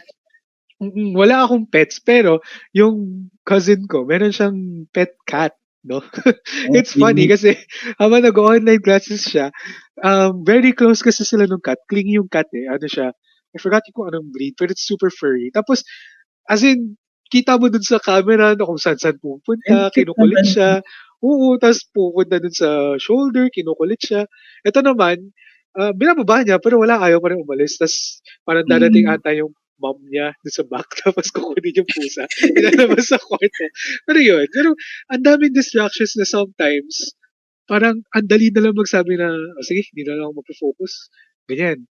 mm, wala akong pets, pero yung cousin ko, meron siyang pet cat. No? It's funny kasi habang nag-online classes siya, um, very close kasi sila nung cat. Clingy yung cat eh. Ano siya? I forgot kung anong breed, but it's super furry. Tapos, as in, kita mo dun sa camera na kung saan saan pupunta, kinukulit siya. Oo, tapos pupunta dun sa shoulder, kinukulit siya. Ito naman, ah, binababa niya, pero wala, ayaw pa rin umalis. Tapos, parang dadating Mm. ata yung mom niya dun sa back, tapos kukunin yung pusa. Ilalabas sa kwarto. Pero yun, pero ang daming distractions na sometimes, parang ang dali na lang magsabi na, oh, sige, hindi na lang mag-focus. Ganyan.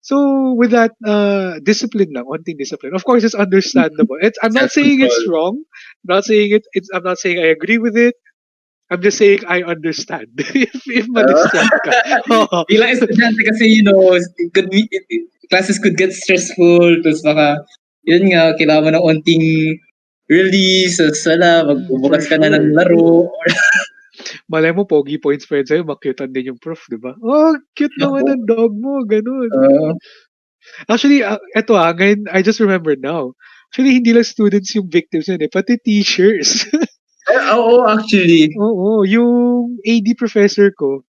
So, with that, uh, discipline lang, onting discipline. Of course, it's understandable. It's, I'm not saying it's wrong. I'm not saying it, it's, I'm not saying I agree with it. I'm just saying I understand. if, if ma-distract ka. Oo. Bilang estudyante kasi, you know, it could be, it, it- classes could get stressful, tapos baka, yun nga, kailangan mo ng onting release, tapos wala, magbubukas ka na ng laro. Malay mo, pogi points pa yun sa'yo, makyutan din yung prof, di ba? Oh, cute naman Naku. ng dog mo, ganun. Uh, Actually, uh, eto ah, ngayon, I just remember now. Actually, hindi lang students yung victims yun eh, pati teachers. Oo, actually. Oo, yung AD professor ko,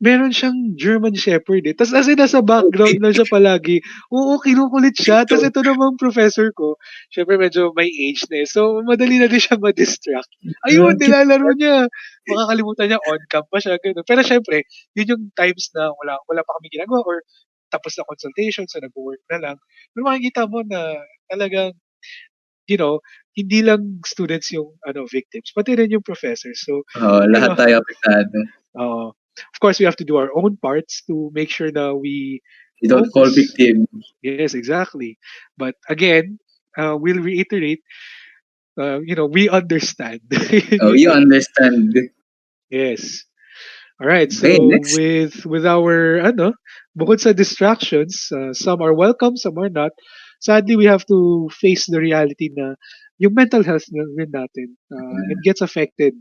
meron siyang German Shepherd eh. Tapos as in, nasa background lang siya palagi. Oo, kinukulit siya. Tapos ito namang professor ko, syempre medyo may age na eh. So, madali na din siya ma-distract. Ayun, nilalaro niya. Makakalimutan niya, on-cam pa siya, gano'n. Pero syempre, yun yung times na wala, wala pa kami ginagawa or tapos na consultation, so nag-work na lang. Pero makikita mo na talagang, you know, hindi lang students yung ano victims, pati rin yung professors. So, Oo, lahat tayo apektado. uh, of course, we have to do our own parts to make sure that we You don't Focus. victim. Yes, exactly. But again, uh, we'll reiterate, uh, you know, we understand. Oh, you understand. yes. All right. So Okay, with with our ano, bukod sa distractions, uh, some are welcome, some are not. Sadly, we have to face the reality na yung mental health na rin natin, uh, it gets affected.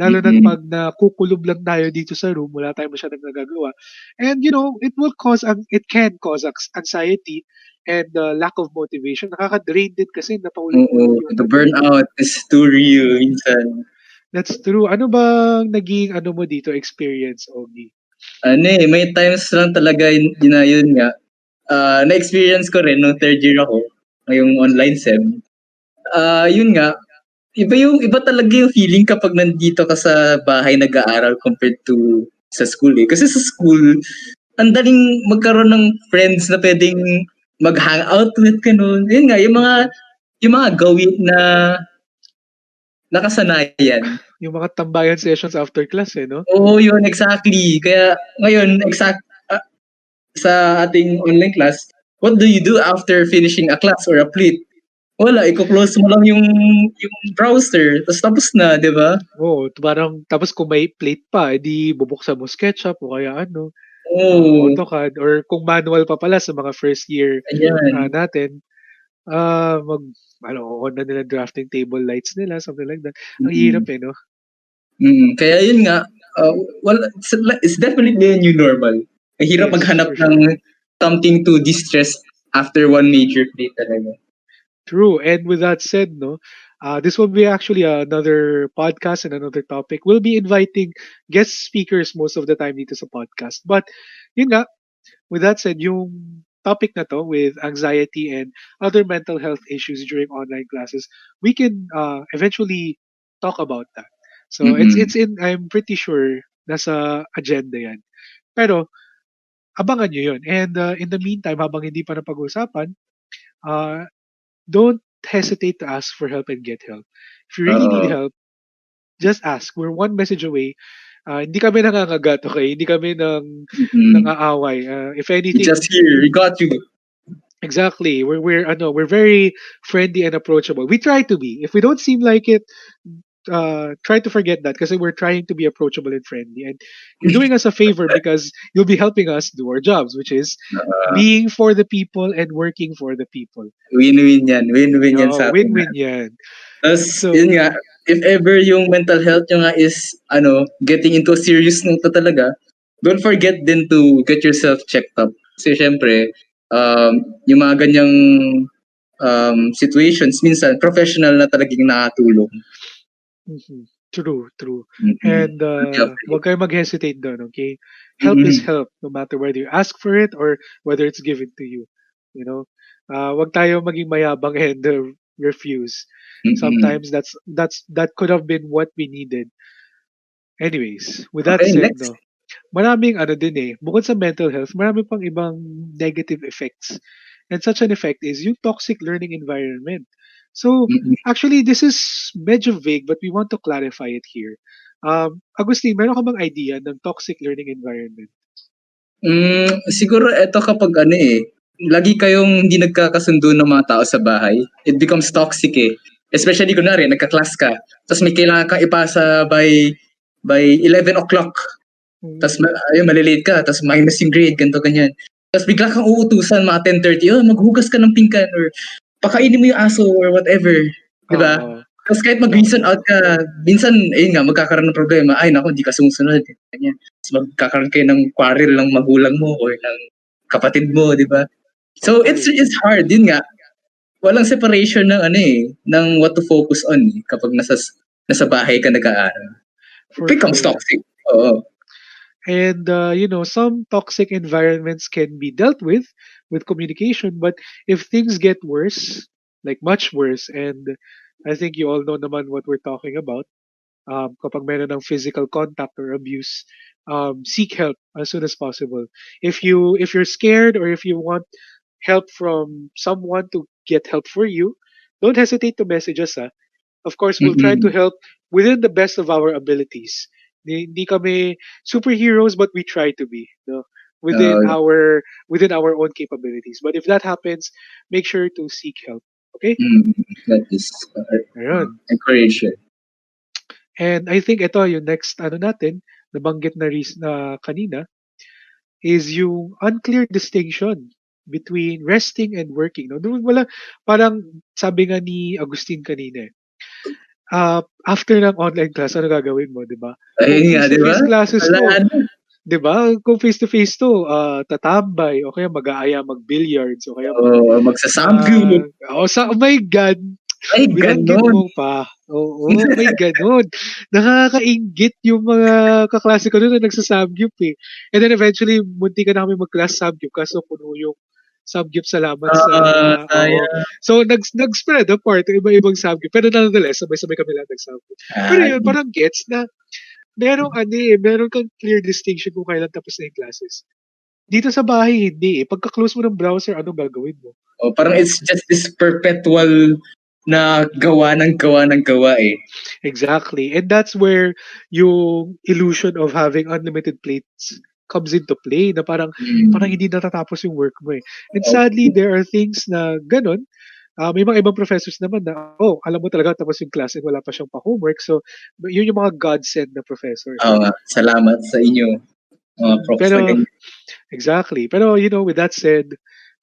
Lalo na Mhm. pag nakukulob lang tayo dito sa room, wala tayong masyadong nagagawa. And you know, it will cause, ang- it can cause anx- anxiety and uh, lack of motivation. Nakaka-drain din kasi napaulit Oo, the burnout is too real minsan. That's true. Ano bang naging ano mo dito experience, Ogie? Ano eh, may times lang talaga yun, yun na yun nga. Ah, na-experience ko rin nung third year ako, ngayong online sem. Ah, yun nga, iba yung iba talaga yung feeling kapag nandito ka sa bahay nag-aaral compared to sa school eh. Kasi sa school, ang daling magkaroon ng friends na pwedeng mag-hangout with ka nun. Yun nga, yung mga yung mga gawin na nakasanayan. Yung mga tambayan sessions after class eh, no? Oo, yun, exactly. Kaya ngayon, exact sa ating online class, what do you do after finishing a class or a plate? Wala, i-close mo lang yung, yung browser, tapos tapos na, di ba? Oo, parang tapos kung may plate pa, edi bubuksan mo SketchUp o kaya ano, Oo, AutoCAD or kung manual pa pala sa mga first year ayan. ah, natin. uh, mag, ano, on na nila drafting table lights nila, something like that. Ang Mm. hirap eh, no? Mm, kaya yun nga, uh, well, it's, it's definitely a new normal. Ang hirap Yes, maghanap ng something to distress after one major play talaga. True. And with that said, no, uh, this will be actually another podcast and another topic. We'll be inviting guest speakers most of the time dito sa podcast. But, yun nga, with that said, yung topic na to with anxiety and other mental health issues during online classes, we can uh, eventually talk about that. So it's Mhm. it's in I'm pretty sure nasa agenda yan. Pero abangan nyo yun. And uh, in the meantime, habang hindi pa napag-usapan, uh, don't hesitate to ask for help and get help. If you really need Oo. help, just ask. We're one message away. Uh, hindi kami nangangagat, okay? Hindi kami nang Mm. nangaaway. Uh, if anything, just here, we got you. exactly. We're we're ano, we're very friendly and approachable. We try to be. If we don't seem like it, uh, try to forget that because we're trying to be approachable and friendly. And you're doing us a favor because you'll be helping us do our jobs, which is Uh, being for the people and working for the people. win-win yan. Win-win yan Oo, sa win-win yan. Tapos, So- yun nga, if ever yung mental health nyo nga is, ano, getting into a serious note talaga, don't forget din to get yourself checked up. Kasi syempre, um, yung mga ganyang um, situations, minsan, professional na talagang nakatulong. Mhm. True, true. Mhm. And uh, huwag kayo mag-hesitate doon, okay? Help is Mhm. help, no matter whether you ask for it or whether it's given to you. You know, uh, wag tayo maging mayabang and uh, refuse. Mhm. Sometimes that's that's that could have been what we needed. Anyways, with that Okay, said, next. no, maraming ano din eh, bukod sa mental health, marami pang ibang negative effects. And such an effect is yung toxic learning environment. So, Mhm. actually, this is medyo vague, but we want to clarify it here. Um, Agustin, meron ka bang idea ng toxic learning environment? Mm, siguro eto kapag ano eh, lagi kayong hindi nagkakasundo ng mga tao sa bahay, it becomes toxic eh. Especially kunwari, nagka-class ka, tapos may kailangan kang ipasa by by 11 o'clock, Hmm. tapos ayun, malilate ka, tapos minus yung grade, ganito, ganyan. Tapos bigla kang uutusan mga 10.30, oh, maghugas ka ng pinggan, or pakainin mo yung aso, or whatever. Di ba? Oo. Tapos kahit mag-reason out ka, minsan, ayun nga, magkakaroon ng problema. Ay, naku, hindi ka sumusunod. Ganyan. Tapos magkakaroon kayo ng quarrel ng magulang mo or ng kapatid mo, di ba? So, it's it's hard. Yun nga, walang separation ng ano eh, ng what to focus on eh, kapag nasa nasa bahay ka nag-aaral. It becomes sure. toxic. Oo. And uh, you know, some toxic environments can be dealt with with communication, but if things get worse, like much worse, and I think you all know naman what we're talking about. Um, kapag meron ng physical contact or abuse, um, seek help as soon as possible. If you if you're scared or if you want help from someone to get help for you, don't hesitate to message us. Ah. Of course, we'll try to help within the best of our abilities. Hindi, kami superheroes, but we try to be no? within Uh, our within our own capabilities. But if that happens, make sure to seek help. Okay? Mm, that is uh, Ayun. encouragement. And I think ito yung next ano natin, nabanggit na ris na kanina, is yung unclear distinction between resting and working. No? Doon wala, parang sabi nga ni Agustin kanina, eh, uh, after ng online class, ano gagawin mo, di ba? Ayun nga, di ba? Classes to, Wala na. di ba? Kung face-to-face to, uh, tatambay, o kaya mag-aaya, mag-billiards, o kaya Oo, magsasamgu. Ah, oh, sa, oh my God, Ay, Binanggit ganon. mo pa. Oo, may ganun. Nakakaingit yung mga kaklase ko doon na nagsasamgyup eh. And then eventually, munti ka na kami mag-class samgyup kaso puno yung samgyup salamat sa... Ah, oo. sayang. So, nag, nag-spread apart, iba-ibang samgyup. Pero nonetheless, sabay-sabay kami lang nag-samgyup. Pero yun, parang gets na merong ano eh, meron kang clear distinction kung kailan tapos na yung classes. Dito sa bahay, hindi eh. Pagka-close mo ng browser, anong gagawin mo? Oh, parang it's just this perpetual na gawa ng gawa ng gawa eh. Exactly. And that's where yung illusion of having unlimited plates comes into play na parang Mm. parang hindi natatapos yung work mo eh. And sadly, there are things na ganun. Ah, may mga ibang professors naman na, oh, alam mo talaga tapos yung class and wala pa siyang pa-homework. So, yun yung mga godsend na professors. Nga, salamat sa inyo. Mga profs Pero-. Exactly. Pero, you know, with that said,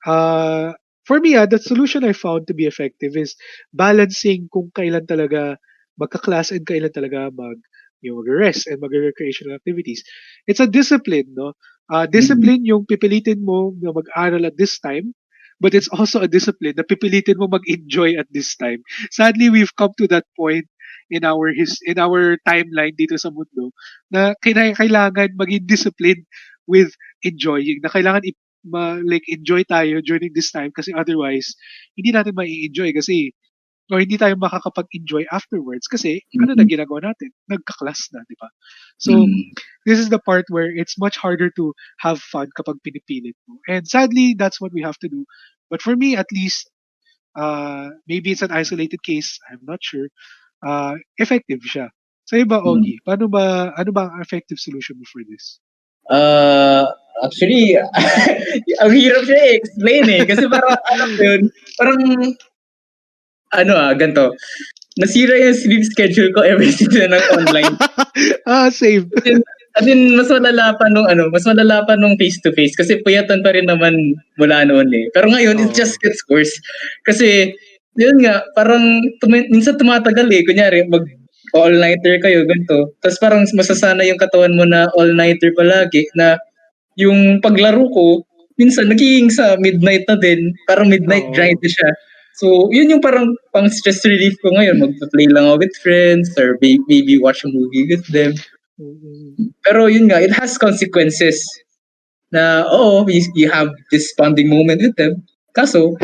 uh, for me, ah, the solution I found to be effective is balancing kung kailan talaga magka-class and kailan talaga mag yung mag-rest and mag-recreational activities. It's a discipline, no? Uh, discipline yung pipilitin mo na mag-aral at this time, but it's also a discipline na pipilitin mo mag-enjoy at this time. Sadly, we've come to that point in our his in our timeline dito sa mundo na kailangan maging discipline with enjoying na kailangan i- ma, like enjoy tayo during this time kasi otherwise hindi natin mai-enjoy kasi or hindi tayo makakapag-enjoy afterwards kasi mm-hmm. ano na ginagawa natin? Nagka-class na, di ba? So, mm-hmm. this is the part where it's much harder to have fun kapag pinipilit mo. And sadly, that's what we have to do. But for me, at least, uh, maybe it's an isolated case, I'm not sure, uh, effective siya. Sa iba, Ogi, mm-hmm. paano ba, ano ba ang effective solution mo for this? Uh, actually, ang hirap siya i-explain eh. Kasi parang, ano yun, parang ano ah, ganito. Nasira yung sleep schedule ko ever since na ng online. ah, same. As in, mas malala pa nung ano, mas malala pa nung face-to-face kasi puyatan pa rin naman mula noon eh. Pero ngayon, oh. it just gets worse. Kasi, yun nga, parang tum- minsan tumatagal eh. Kunyari, mag all-nighter kayo, ganito. Tapos parang masasana yung katawan mo na all-nighter palagi na yung paglaro ko, minsan nagiging sa midnight na din. Parang midnight oh. grind siya. So, yun yung parang pang stress relief ko ngayon. Mag-play lang ako with friends or maybe watch a movie with them. Mm-hmm. Pero yun nga, it has consequences na, oo, you, you have this bonding moment with them. Kaso,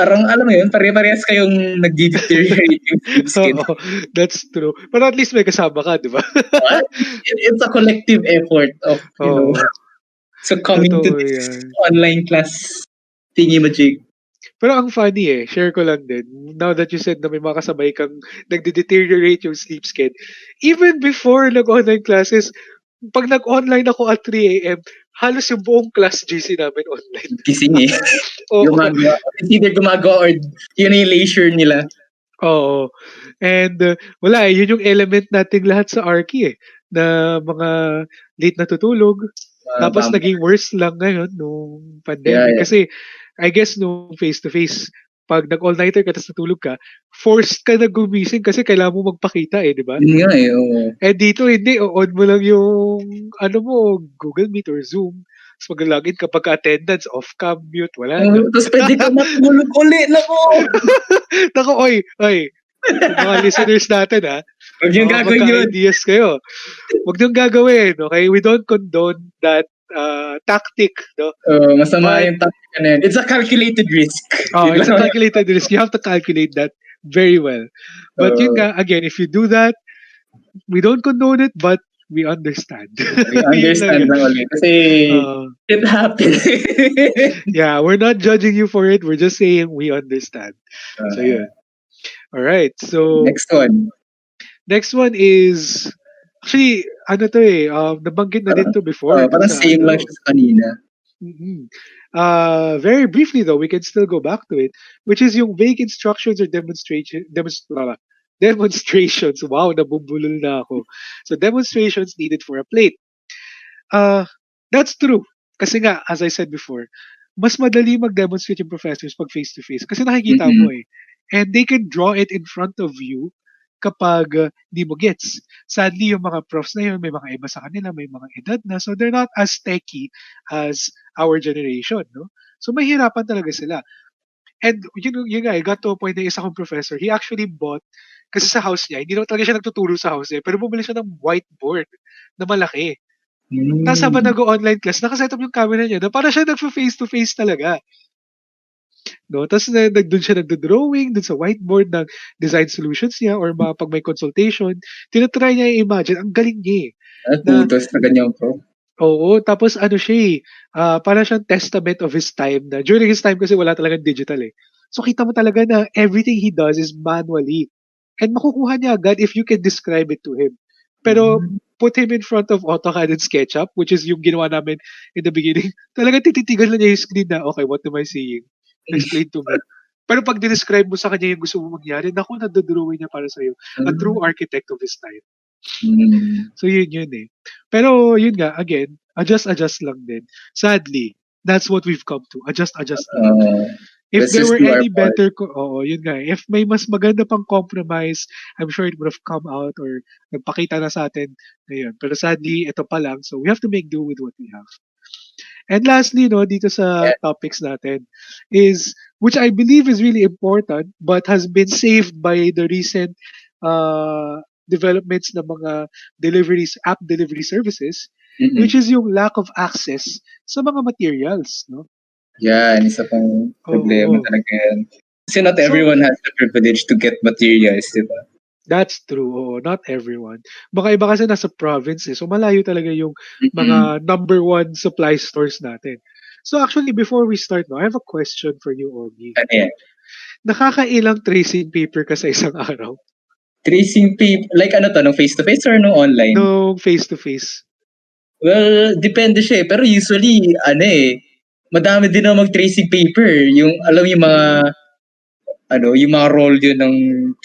parang alam mo yun, pare-parehas kayong nag-deteriorate yung skin. oh, that's true. Pero at least may kasama ka, di ba? it, it's a collective effort of, you oh. know, so coming Totoo to this yan. online class thingy-majig. Pero ang funny eh, share ko lang din, now that you said na may mga kasabay kang nagde-deteriorate yung sleep schedule, even before nag-online classes, pag nag-online ako at 3 a.m., halos yung buong class GC namin online. Gising eh. Oo. Gumagawa. Either gumagawa or yun yung leisure nila. Oo. And uh, wala eh, yun yung element nating lahat sa Arky eh, na mga late natutulog. Uh, Tapos naging worse lang ngayon nung pandemic. Yeah, yeah. Kasi I guess no face-to-face, pag nag-all-nighter ka tapos natulog ka, forced ka na gumising kasi kailangan mo magpakita eh, di ba? Yun nga eh, oo. Eh dito hindi, on mo lang yung, ano mo, Google Meet or Zoom. Tapos mag-login kapag attendance, off-cam, mute, wala. Uh, tapos pwede ka matulog ulit na mo. Nako, oy, oy, mga listeners natin ha. Huwag yung gagawin yun. ideas kayo. Huwag yung gagawin, okay? We don't condone that uh, tactic, no? Uh, masama But, yung tactic na yun. It's a calculated risk. Oh, it's a calculated risk. You have to calculate that very well. But uh, yun nga, again, if you do that, we don't condone it, but we understand. We understand na ulit. Kasi uh, it happened. yeah, we're not judging you for it. We're just saying we understand. Uh, so, yeah. All right. So, next one. Next one is Actually, ano to eh, um, nabanggit na din to before. Uh, parang sa, same ano, lang siya sa kanina. Mm-hmm. Uh, very briefly though, we can still go back to it, which is yung vague instructions or demonstration, demonstra, demonstrations. Wow, nabubulol na ako. So demonstrations needed for a plate. Uh, that's true. Kasi nga, as I said before, mas madali mag-demonstrate yung professors pag face-to-face kasi nakikita mm-hmm. mo eh. And they can draw it in front of you kapag uh, mo gets. Sadly, yung mga profs na yun, may mga iba sa kanila, may mga edad na, so they're not as techy as our generation, no? So, mahirapan talaga sila. And yun, yun nga, I got to a point na isa kong professor, he actually bought, kasi sa house niya, hindi naman talaga siya nagtuturo sa house niya, pero bumili siya ng whiteboard na malaki. Mm. Tapos habang nag-online class, nakaset up yung camera niya na para siya nag-face-to-face talaga. No? Tapos na, nag, doon siya nagdo-drawing, doon sa whiteboard ng design solutions niya or mga pag may consultation, tinatry niya i-imagine. Ang galing niya eh. At na, na ganyan po. Oo, tapos ano siya eh, uh, parang siyang testament of his time na during his time kasi wala talagang digital eh. So kita mo talaga na everything he does is manually. And makukuha niya agad if you can describe it to him. Pero mm-hmm. put him in front of AutoCAD and SketchUp, which is yung ginawa namin in the beginning, talaga tititigan lang niya yung screen na, okay, what am I seeing? Explain to me. Pero pag describe mo sa kanya yung gusto mo mangyari, naku, nadodrawing niya para sa'yo. Mm. A true architect of his time. Mm. So yun yun eh. Pero yun nga, again, adjust, adjust lang din. Sadly, that's what we've come to. Adjust, adjust lang. Uh, If there were any part. better, co- oo, yun nga. If may mas maganda pang compromise, I'm sure it would have come out or nagpakita na sa atin ngayon. Pero sadly, ito pa lang. So we have to make do with what we have. And lastly, no, dito sa Yeah. topics natin is, which I believe is really important, but has been saved by the recent uh, developments ng mga deliveries, app delivery services, Mm-mm. which is yung lack of access sa mga materials, no? Yan, isa pang problema Oo. talaga yan. Kasi not So- everyone has the privilege to get materials, di ba? That's true. Oo, not everyone. Baka iba kasi nasa province eh. So malayo talaga yung mga number one supply stores natin. So actually, before we start, no, I have a question for you, Ogie. Ano yan? Nakakailang tracing paper ka sa isang araw? Tracing paper, like ano to, no face-to-face or no online? No face-to-face. Well, depende siya eh. Pero usually, ano eh, madami din na mag-tracing paper. Yung, alam yung mga, ano, yung mga roll yun ng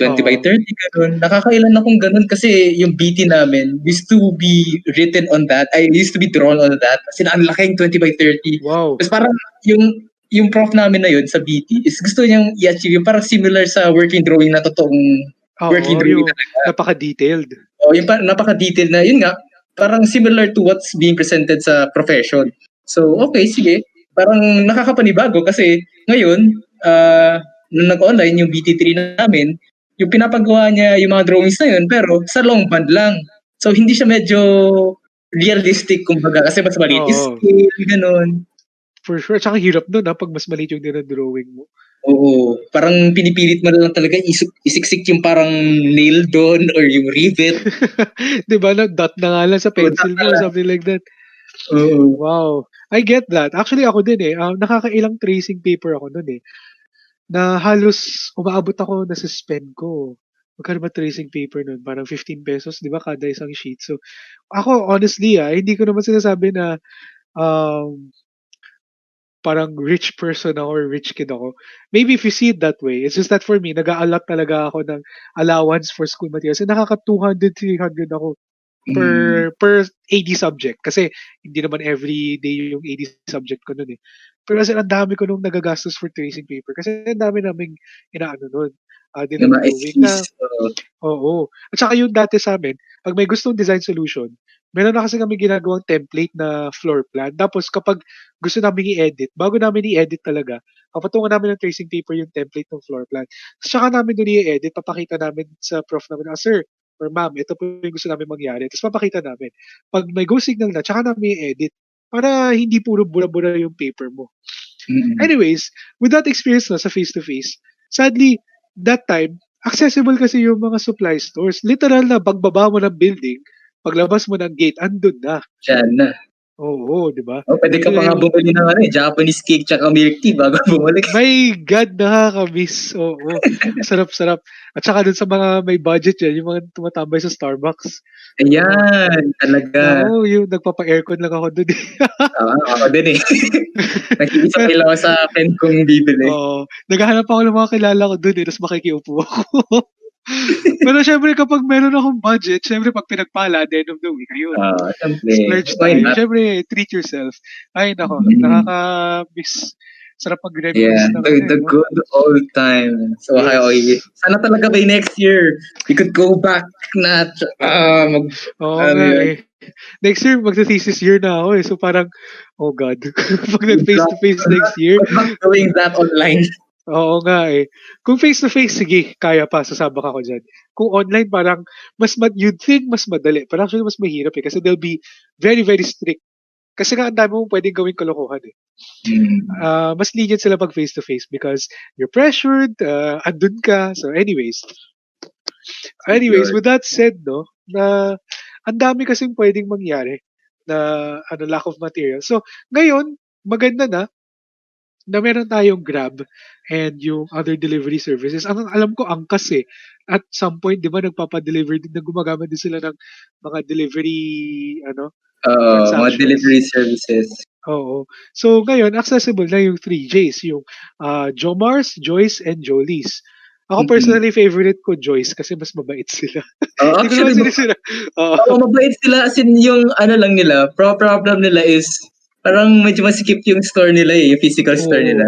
20 by Oo. 30, ganun. Nakakailan akong ganun kasi yung BT namin used to be written on that. I used to be drawn on that. Kasi ang laking 20 by 30. Wow. Tapos parang yung yung prof namin na yun sa BT is gusto niyang i-achieve yung parang similar sa working drawing na totoong Oo, working drawing yung talaga. napaka-detailed. O yung parang napaka-detailed na, yun nga, parang similar to what's being presented sa profession. So, okay, sige. Parang nakakapanibago kasi ngayon, uh, nung nag-online yung BT3 namin, yung pinapagawa niya yung mga drawings na yun, pero sa long band lang. So, hindi siya medyo realistic, kumbaga, kasi mas maliit yung scale, ganun. For sure. Tsaka hirap nun ha, pag mas maliit yung dinadrawing mo. Oo. Parang pinipilit mo na lang talaga isik, isiksik yung parang nail doon or yung rivet. Di ba? Na, dot na nga lang sa pencil mo lang. something like that. Oo. Wow. I get that. Actually, ako din eh. Um, nakakailang tracing paper ako nun eh. Na halos umaabot ako na suspend ko. Magkano ba tracing paper nun? Parang 15 pesos, di ba? Kada isang sheet. So, ako, honestly ah, hindi ko naman sinasabi na um, parang rich person ako or rich kid ako. Maybe if you see it that way, it's just that for me, nag-a-allot talaga ako ng allowance for school materials. And nakaka 200, 300 ako Mm. per per AD subject kasi hindi naman every day yung AD subject ko noon eh. Pero kasi ang dami ko nung nagagastos for tracing paper kasi ang dami naming inaano noon. Uh, Yung mga dinadrawing na, oo. At saka yung dati sa amin, pag may gustong design solution, meron na kasi kami ginagawang template na floor plan. Tapos kapag gusto namin i-edit, bago namin i-edit talaga, papatungan namin ng tracing paper yung template ng floor plan. Tapos saka namin doon i-edit, papakita namin sa prof namin, ah, sir, or ma'am, ito po yung gusto namin mangyari. Tapos papakita namin. Pag may go signal na, tsaka namin i-edit para hindi puro bura-bura yung paper mo. Mm. Anyways, with that experience na sa face-to-face, sadly, that time, accessible kasi yung mga supply stores. Literal na pagbaba mo ng building, paglabas mo ng gate, andun na. Diyan na. Oo, di ba? Oh, pwede ka pa nga bumili ng ano, eh, Japanese cake tsaka milk tea bago bumalik. My God, nakakamiss. Oo, sarap-sarap. At saka dun sa mga may budget yan, yung mga tumatambay sa Starbucks. Ayan, talaga. Oo, yung nagpapa-aircon lang ako dun. Oo, ako din eh. Nakikisa ko lang ako sa pen kong bibili. Oo. Naghahanap ako ng mga kilala ko dun eh, tapos makikiupo ako. Pero syempre kapag meron akong budget, syempre pag pinagpala at the end of the week, ayun. Ah, siyempre. Splurge not? Syempre, treat yourself. Ay, nako. Mm. Nakaka-miss. Sarap mag-reminisce Yeah, the, the no? good old time. So, Yes. okay. Sana talaga by next year, we could go back na, uh, mag, Oo Ano eh. Next year, magsa-thesis year na ako eh. So parang, oh God. Pag nag-face-to-face next year, we're not doing that online. Oo nga eh. Kung face-to-face, sige, kaya pa, sasabak ako dyan. Kung online, parang, mas, ma- you'd think mas madali. Pero actually, mas mahirap eh. Kasi they'll be very, very strict. Kasi nga, ang dami mong pwedeng gawing kalokohan eh. Ah, mas lenient sila pag face-to-face because you're pressured, uh, andun ka. So anyways. Anyways, with that said, no, na ang dami kasing pwedeng mangyari na ano, lack of material. So, ngayon, maganda na na meron tayong Grab and yung other delivery services. Ang alam ko, angkas eh. At some point, di ba, nagpapadeliver din, na gumagamit din sila ng mga delivery, ano, Uh, mga delivery services. Oo. So, ngayon, accessible na yung 3Js, yung uh, Jomars, Joyce, and Jolies. Ako personally, favorite ko Joyce kasi mas mabait sila. Ko actually, sila sila. Oo. Oo, mabait sila. As in, yung ano lang nila, pro problem nila is, parang medyo masikip yung store nila eh, yung physical store Oo. nila.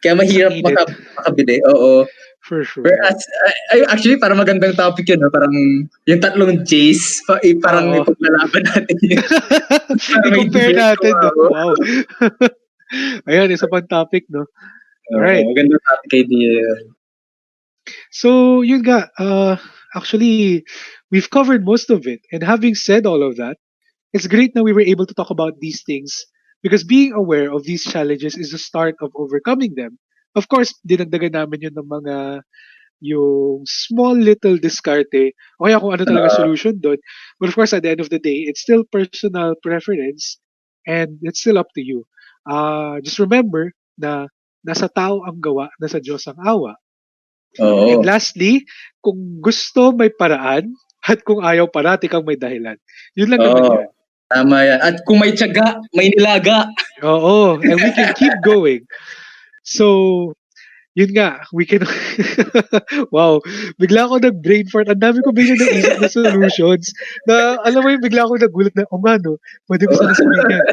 Kaya mahirap maka, makabili. Oo. For sure. Whereas, ay, actually, parang magandang topic yun. No? Parang yung tatlong J's, pa, eh, parang Oo. ipaglalaban natin yun. I-compare natin. ko, No? Wow. Ayan, isa pang topic, no? Alright. Magandang topic idea. So, yun nga, uh, actually, we've covered most of it. And having said all of that, it's great that we were able to talk about these things because being aware of these challenges is the start of overcoming them. Of course, dinagdagan namin yun ng mga yung small little diskarte o kaya kung ano talaga Ah. solution doon. But of course, at the end of the day, it's still personal preference and it's still up to you. Uh, just remember na nasa tao ang gawa, nasa Diyos ang awa. Oo. And lastly, kung gusto may paraan at kung ayaw parati kang may dahilan. Yun lang naman Oo. Tama yan. At kung may tiyaga, may nilaga. Oo, and we can keep going. So, yun nga, we can... wow, bigla ako nag-brain fart. Ang dami ko bigla naisip na solutions na, alam mo yung bigla ako nagulat na, oh nga no, pwede ko sana sabihin yan.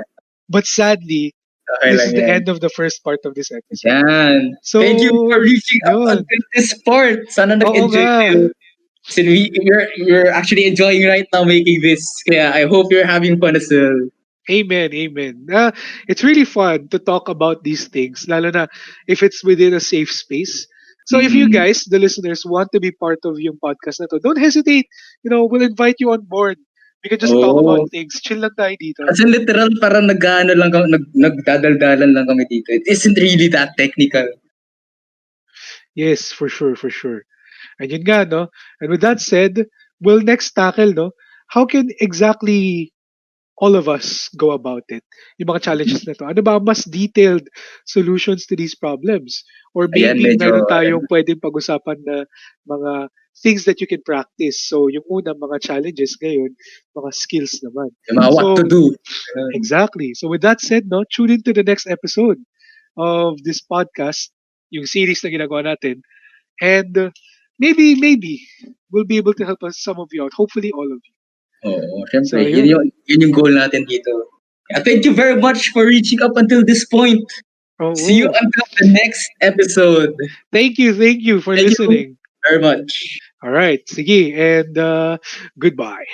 But sadly, Okay this is the yan. end of the first part of this episode. Yan. So, Thank you for reaching up yun. until this part. Sana nag-enjoy kayo. Since we, you're, you're actually enjoying right now making this. Kaya I hope you're having fun as well. Amen, amen. Uh, it's really fun to talk about these things, lalo na if it's within a safe space. So if you Mhm. guys, the listeners, want to be part of yung podcast na to, don't hesitate. You know, we'll invite you on board. We can just talk Oo. about things. Chill lang tayo dito. As in literal, parang nag-ano lang nag, nagdadaldalan lang kami dito. It isn't really that technical. Yes, for sure, for sure. And yun nga, no? And with that said, we'll next tackle, no? How can exactly all of us go about it? Yung mga challenges na to. Ano ba mas detailed solutions to these problems? Or Ayan, maybe medyo- meron tayong pwedeng pag-usapan na mga things that you can practice. So, yung una, mga challenges ngayon, mga skills naman. Yung mga what So- to do. Exactly. So with that said, no, tune into the next episode of this podcast, yung series na ginagawa natin. And uh, maybe, maybe, we'll be able to help us, some of you out. Hopefully, all of you. Oo, syempre. So, yun, yun. yun yung goal natin dito. Thank you very much for reaching up until this point. Oh, See you until the next episode. Thank you, thank you for Thank you. listening. Very much. All right, sige, and uh, goodbye.